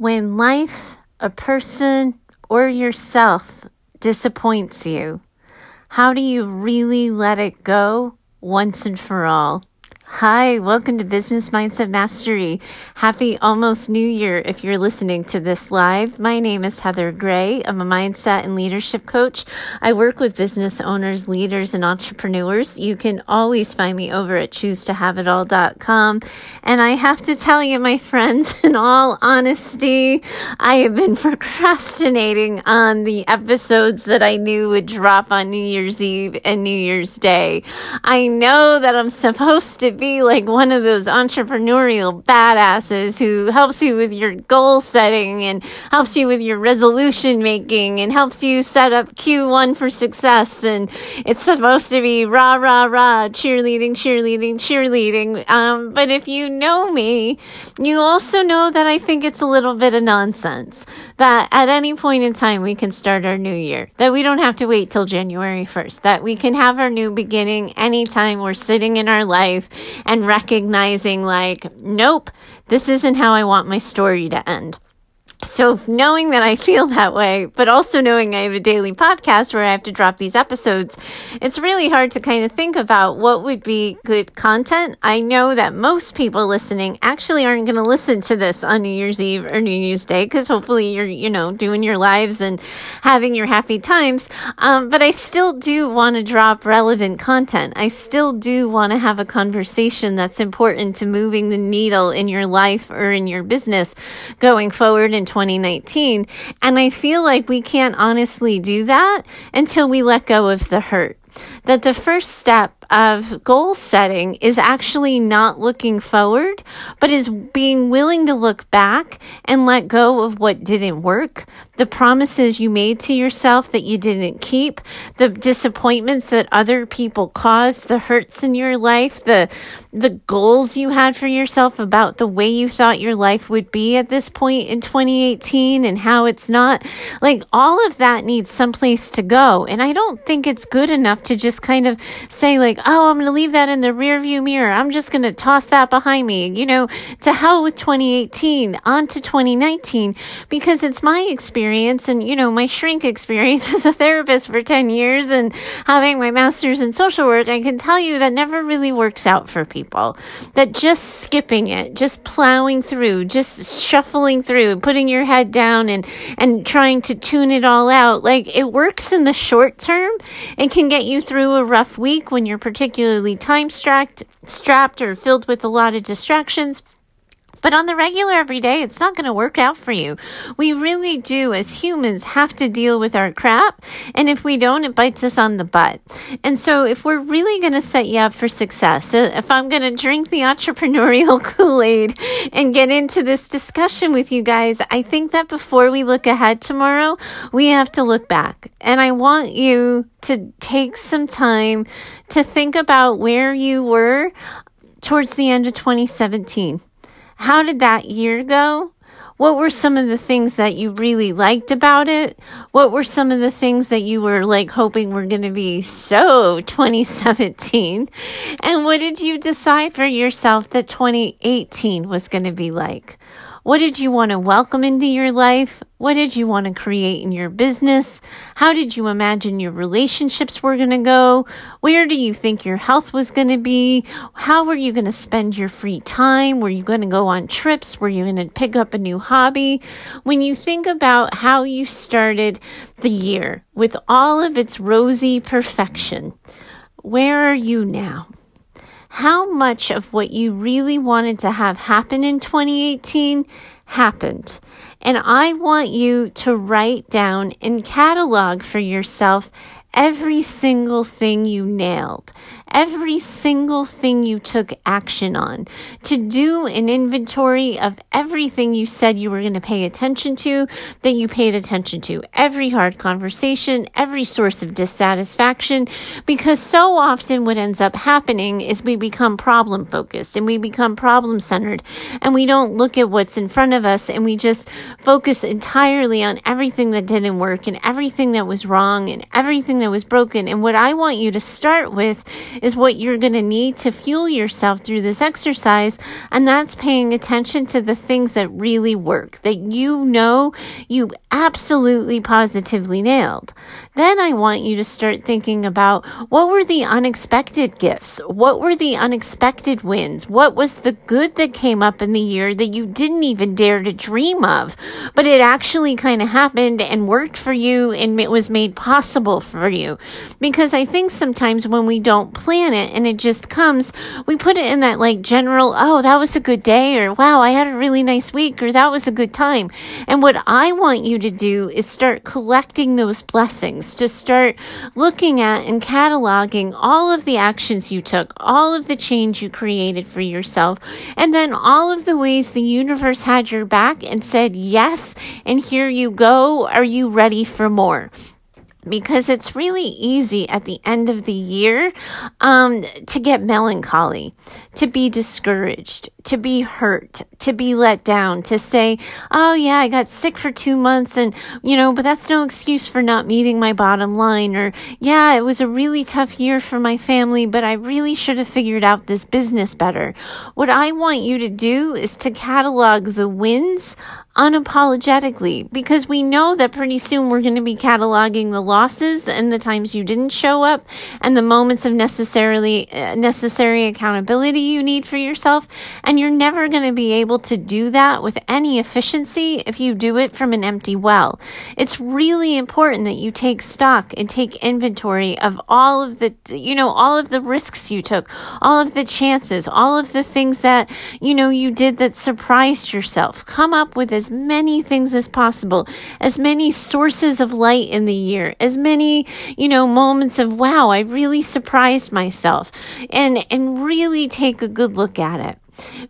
When life, a person, or yourself disappoints you, how do you really let it go once and for all? Hi, welcome to Business Mindset Mastery. Happy almost New Year if you're listening to this live. My name is Heather Gray. I'm a mindset and leadership coach. I work with business owners, leaders, and entrepreneurs. You can always find me over at choosetohaveitall.com. And I have to tell you, my friends, in all honesty, I have been procrastinating on the episodes that I knew would drop on New Year's Eve and New Year's Day. I know that I'm supposed to be like one of those entrepreneurial badasses who helps you with your goal setting and helps you with your resolution making and helps you set up Q1 for success. And it's supposed to be rah, rah, rah, cheerleading, cheerleading, cheerleading. Um, but if you know me, you also know that I think it's a little bit of nonsense that at any point in time we can start our new year, that we don't have to wait till January 1st, that we can have our new beginning anytime we're sitting in our life and recognizing, like, nope, this isn't how I want my story to end. So knowing that I feel that way, but also knowing I have a daily podcast where I have to drop these episodes, it's really hard to kind of think about what would be good content. I know that most people listening actually aren't going to listen to this on New Year's Eve or New Year's Day because hopefully you're, you know, doing your lives and having your happy times. Um, but I still do want to drop relevant content. I still do want to have a conversation that's important to moving the needle in your life or in your business going forward in 2019. And I feel like we can't honestly do that until we let go of the hurt. That the first step of goal setting is actually not looking forward, but is being willing to look back and let go of what didn't work, the promises you made to yourself that you didn't keep, the disappointments that other people caused, the hurts in your life, the the goals you had for yourself about the way you thought your life would be at this point in 2018 and how it's not. Like all of that needs someplace to go. And I don't think it's good enough to just kind of say like, oh, I'm going to leave that in the rear view mirror. I'm just going to toss that behind me, you know, to hell with 2018, on to 2019, because it's my experience and, you know, my shrink experience as a therapist for 10 years and having my master's in social work. I can tell you that never really works out for people. That just skipping it, just plowing through, just shuffling through, putting your head down and, and trying to tune it all out, like it works in the short term and can get you through a rough week when you're particularly time strapped, strapped or filled with a lot of distractions. But on the regular everyday, it's not going to work out for you. We really do, as humans, have to deal with our crap. And if we don't, it bites us on the butt. And so, if we're really going to set you up for success, uh, if I'm going to drink the entrepreneurial Kool Aid and get into this discussion with you guys, I think that before we look ahead tomorrow, we have to look back. And I want you to take some time to think about where you were towards the end of 2017 how did that year go? What were some of the things that you really liked about it? What were some of the things that you were like hoping were going to be so 2017? And what did you decide for yourself that 2018 was going to be like? What did you want to welcome into your life? What did you want to create in your business? How did you imagine your relationships were going to go? Where do you think your health was going to be? How were you going to spend your free time? Were you going to go on trips? Were you going to pick up a new hobby? When you think about how you started the year with all of its rosy perfection, where are you now? How much of what you really wanted to have happen in 2018 happened. And I want you to write down and catalog for yourself every single thing you nailed, every single thing you took action on, to do an inventory of everything you said you were going to pay attention to that you paid attention to, every hard conversation, every source of dissatisfaction, because so often what ends up happening is we become problem focused and we become problem centered and we don't look at what's in front of us and we just focus entirely on everything that didn't work and everything that was wrong and everything that was broken. And what I want you to start with is what you're going to need to fuel yourself through this exercise. And that's paying attention to the things that really work, that you know you absolutely positively nailed. Then I want you to start thinking about what were the unexpected gifts? What were the unexpected wins? What was the good that came up in the year that you didn't even dare to dream of, but it actually kind of happened and worked for you and it was made possible for you? Because I think sometimes when we don't plan it and it just comes, we put it in that like general, oh, that was a good day, or wow, I had a really nice week, or that was a good time. And what I want you to do is start collecting those blessings, to start looking at and cataloging all of the actions you took, all of the change you created for yourself, and then all of the ways the universe had your back and said, yes, and here you go. Are you ready for more? Because it's really easy at the end of the year um, to get melancholy, to be discouraged, to be hurt, to be let down, to say, oh, yeah, I got sick for two months and, you know, but that's no excuse for not meeting my bottom line. Or, yeah, it was a really tough year for my family, but I really should have figured out this business better. What I want you to do is to catalog the wins unapologetically because we know that pretty soon we're going to be cataloging the losses and the times you didn't show up and the moments of necessarily uh, necessary accountability you need for yourself. And you're never going to be able to do that with any efficiency if you do it from an empty well. It's really important that you take stock and take inventory of all of the you know all of the risks you took all of the chances all of the things that you know you did that surprised yourself. Come up with as many things as possible, as many sources of light in the year, as many, you know, moments of wow, I really surprised myself and and really take a good look at it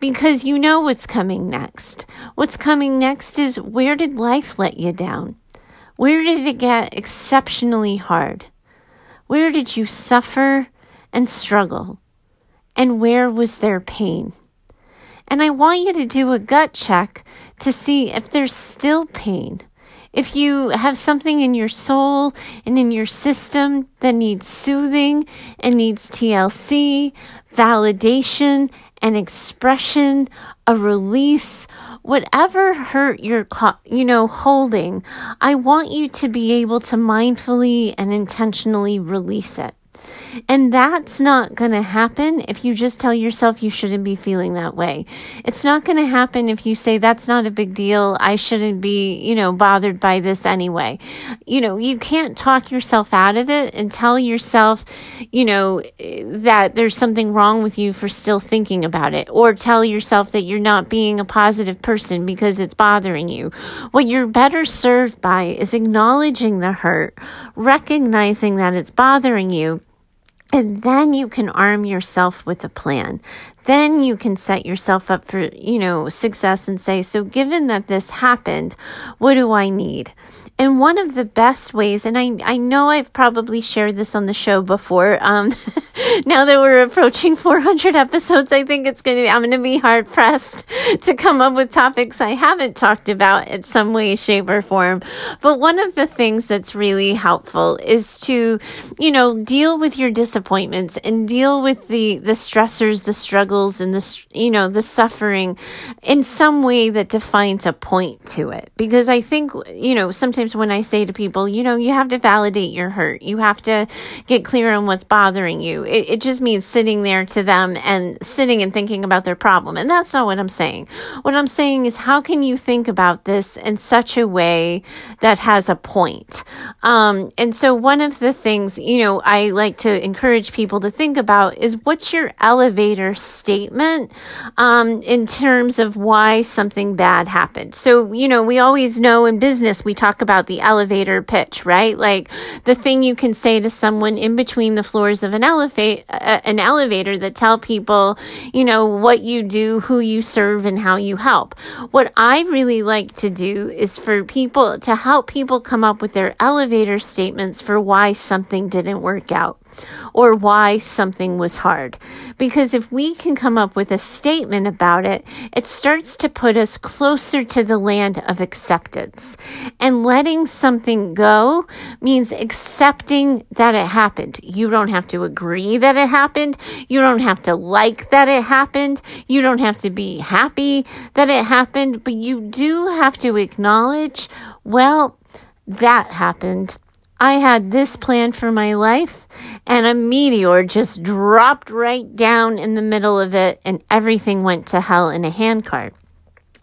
because you know what's coming next. What's coming next is where did life let you down? Where did it get exceptionally hard? Where did you suffer and struggle? And where was there pain? And I want you to do a gut check to see if there's still pain. If you have something in your soul and in your system that needs soothing and needs TLC, validation and expression, a release, whatever hurt you're, you know, holding, I want you to be able to mindfully and intentionally release it. And that's not going to happen if you just tell yourself you shouldn't be feeling that way. It's not going to happen if you say that's not a big deal. I shouldn't be, you know, bothered by this anyway. You know, you can't talk yourself out of it and tell yourself, you know, that there's something wrong with you for still thinking about it or tell yourself that you're not being a positive person because it's bothering you. What you're better served by is acknowledging the hurt, recognizing that it's bothering you and then you can arm yourself with a plan. Then you can set yourself up for, you know, success and say, so given that this happened, what do I need? And one of the best ways, and I, I know I've probably shared this on the show before. Um, now that we're approaching 400 episodes, I think it's going to be, I'm going to be hard pressed to come up with topics I haven't talked about in some way, shape, or form. But one of the things that's really helpful is to, you know, deal with your disappointments and deal with the, the stressors, the struggles, and the, you know, the suffering in some way that defines a point to it. Because I think, you know, sometimes when I say to people, you know, you have to validate your hurt. You have to get clear on what's bothering you. It, it just means sitting there to them and sitting and thinking about their problem. And that's not what I'm saying. What I'm saying is, how can you think about this in such a way that has a point? Um, and so one of the things, you know, I like to encourage people to think about is what's your elevator statement um, in terms of why something bad happened. So, you know, we always know in business, we talk about about the elevator pitch, right? Like the thing you can say to someone in between the floors of an elevator, uh, an elevator that tell people, you know, what you do, who you serve, and how you help. What I really like to do is for people to help people come up with their elevator statements for why something didn't work out. Or why something was hard. Because if we can come up with a statement about it, it starts to put us closer to the land of acceptance. And letting something go means accepting that it happened. You don't have to agree that it happened. You don't have to like that it happened. You don't have to be happy that it happened, but you do have to acknowledge, well, that happened. I had this plan for my life, and a meteor just dropped right down in the middle of it, and everything went to hell in a handcart.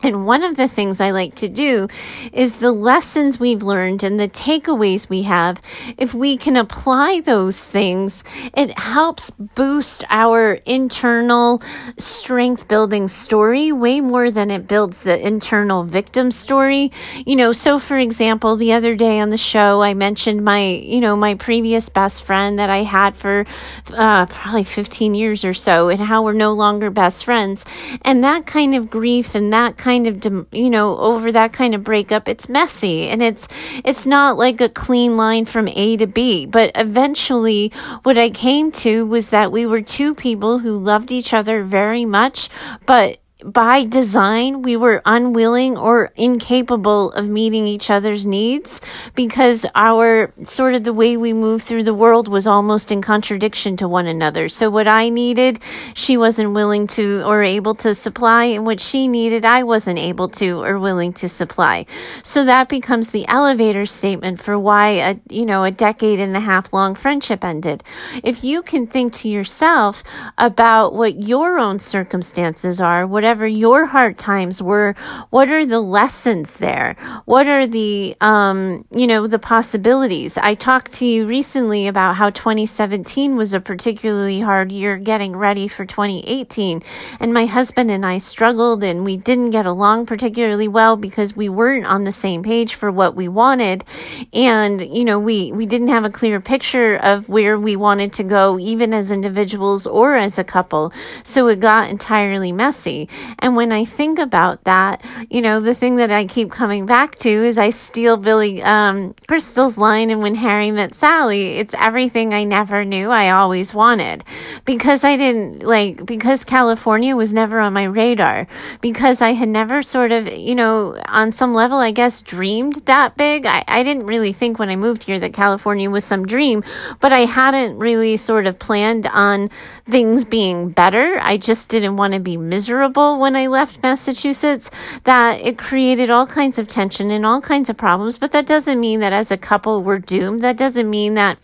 And one of the things I like to do is the lessons we've learned and the takeaways we have. If we can apply those things, it helps boost our internal strength building story way more than it builds the internal victim story. You know, so for example, the other day on the show, I mentioned my, you know, my previous best friend that I had for uh, probably 15 years or so and how we're no longer best friends. And that kind of grief and that kind of you know over that kind of breakup it's messy. And it's it's not like a clean line from A to B. But eventually what I came to was that we were two people who loved each other very much but by design, we were unwilling or incapable of meeting each other's needs because our sort of the way we move through the world was almost in contradiction to one another. So, what I needed, she wasn't willing to or able to supply, and what she needed, I wasn't able to or willing to supply. So, that becomes the elevator statement for why a, you know, a decade and a half long friendship ended. If you can think to yourself about what your own circumstances are, whatever whatever your hard times were, what are the lessons there? What are the, um, you know, the possibilities? I talked to you recently about how 2017 was a particularly hard year getting ready for 2018. And my husband and I struggled and we didn't get along particularly well because we weren't on the same page for what we wanted. And, you know, we, we didn't have a clear picture of where we wanted to go, even as individuals or as a couple. So it got entirely messy. And when I think about that, you know, the thing that I keep coming back to is I steal Billy um, Crystal's line and when Harry met Sally, it's everything I never knew I always wanted. Because I didn't like, because California was never on my radar, because I had never sort of, you know, on some level, I guess, dreamed that big. I, I didn't really think when I moved here that California was some dream, but I hadn't really sort of planned on things being better. I just didn't want to be miserable when I left Massachusetts that it created all kinds of tension and all kinds of problems. But that doesn't mean that as a couple we're doomed. That doesn't mean that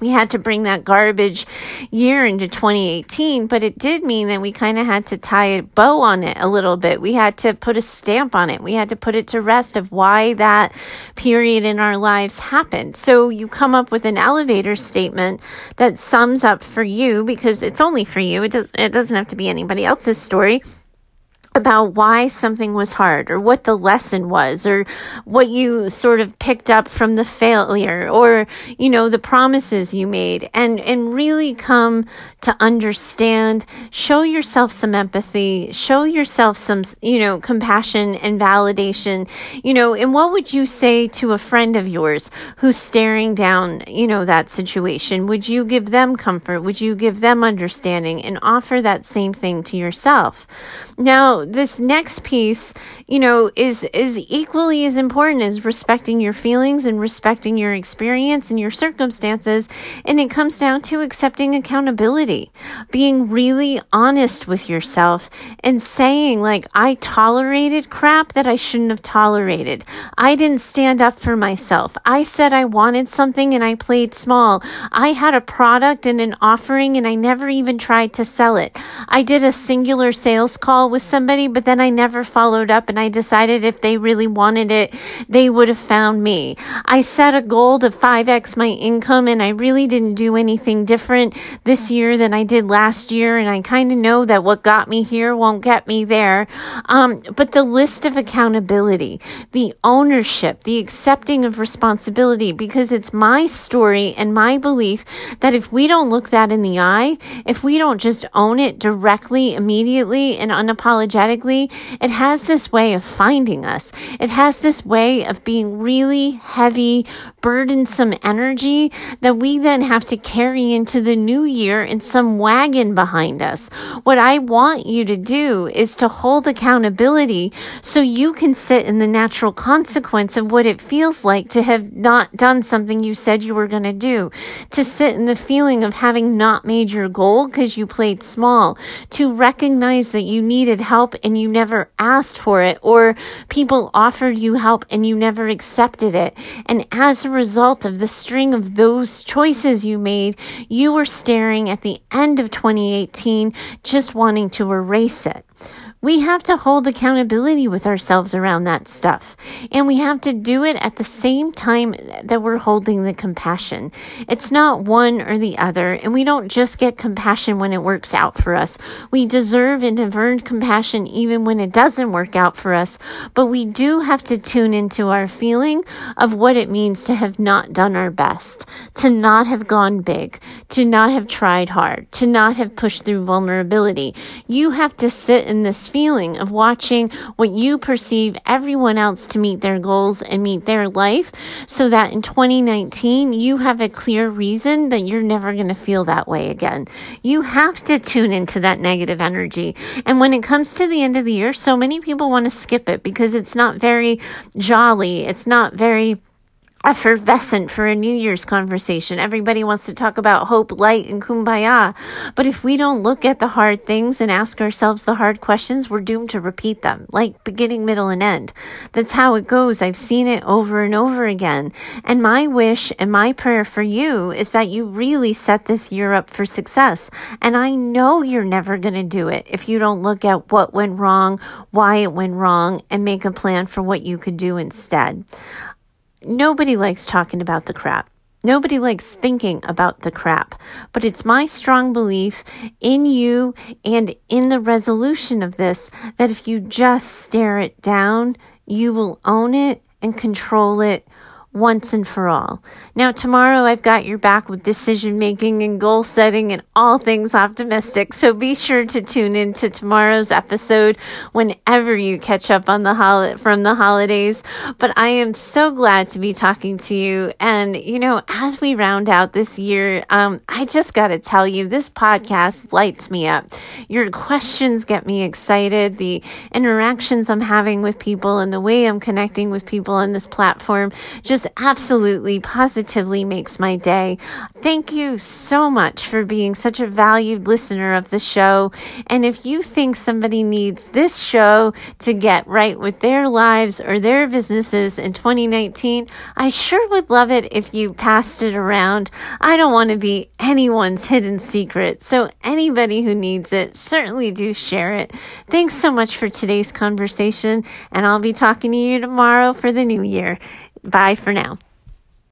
we had to bring that garbage year into 2018, but it did mean that we kind of had to tie a bow on it a little bit. We had to put a stamp on it. We had to put it to rest of why that period in our lives happened. So you come up with an elevator statement that sums up for you because it's only for you. It does it doesn't have to be anybody else's story about why something was hard or what the lesson was or what you sort of picked up from the failure or you know the promises you made. And and really come to understand show yourself some empathy show yourself some you know compassion and validation. You know and what would you say to a friend of yours who's staring down you know that situation? Would you give them comfort? Would you give them understanding and offer that same thing to yourself? Now this next piece, you know, is is equally as important as respecting your feelings and respecting your experience and your circumstances, and it comes down to accepting accountability, being really honest with yourself and saying like I tolerated crap that I shouldn't have tolerated. I didn't stand up for myself. I said I wanted something and I played small. I had a product and an offering and I never even tried to sell it. I did a singular sales call with somebody somebody, but then I never followed up and I decided if they really wanted it, they would have found me. I set a goal to 5x my income and I really didn't do anything different this year than I did last year. And I kind of know that what got me here won't get me there. Um, but the list of accountability, the ownership, the accepting of responsibility, because it's my story and my belief that if we don't look that in the eye, if we don't just own it directly, immediately, and unapologetically, energetically, it has this way of finding us. It has this way of being really heavy, burdensome energy that we then have to carry into the new year in some wagon behind us. What I want you to do is to hold accountability so you can sit in the natural consequence of what it feels like to have not done something you said you were going to do, to sit in the feeling of having not made your goal because you played small, to recognize that you needed help and you never asked for it, or people offered you help and you never accepted it. And as a result of the string of those choices you made, you were staring at the end of 2018 just wanting to erase it. We have to hold accountability with ourselves around that stuff. And we have to do it at the same time that we're holding the compassion. It's not one or the other. And we don't just get compassion when it works out for us. We deserve and have earned compassion even when it doesn't work out for us. But we do have to tune into our feeling of what it means to have not done our best, to not have gone big, to not have tried hard, to not have pushed through vulnerability. You have to sit in feeling of watching what you perceive everyone else to meet their goals and meet their life so that in 2019 you have a clear reason that you're never going to feel that way again. You have to tune into that negative energy. And when it comes to the end of the year, so many people want to skip it because it's not very jolly. It's not very effervescent for a New Year's conversation. Everybody wants to talk about hope, light, and kumbaya. But if we don't look at the hard things and ask ourselves the hard questions, we're doomed to repeat them, like beginning, middle, and end. That's how it goes. I've seen it over and over again. And my wish and my prayer for you is that you really set this year up for success. And I know you're never going to do it if you don't look at what went wrong, why it went wrong, and make a plan for what you could do instead. Nobody likes talking about the crap. Nobody likes thinking about the crap, but it's my strong belief in you and in the resolution of this that if you just stare it down, you will own it and control it once and for all. Now, tomorrow I've got your back with decision making and goal setting and all things optimistic. So be sure to tune in to tomorrow's episode whenever you catch up on the hol- from the holidays. But I am so glad to be talking to you. And, you know, as we round out this year, um, I just got to tell you, this podcast lights me up. Your questions get me excited. The interactions I'm having with people and the way I'm connecting with people on this platform just absolutely positively makes my day. Thank you so much for being such a valued listener of the show. And if you think somebody needs this show to get right with their lives or their businesses in 2019, I sure would love it if you passed it around. I don't want to be anyone's hidden secret. So anybody who needs it, certainly do share it. Thanks so much for today's conversation, and I'll be talking to you tomorrow for the new year. Bye for now.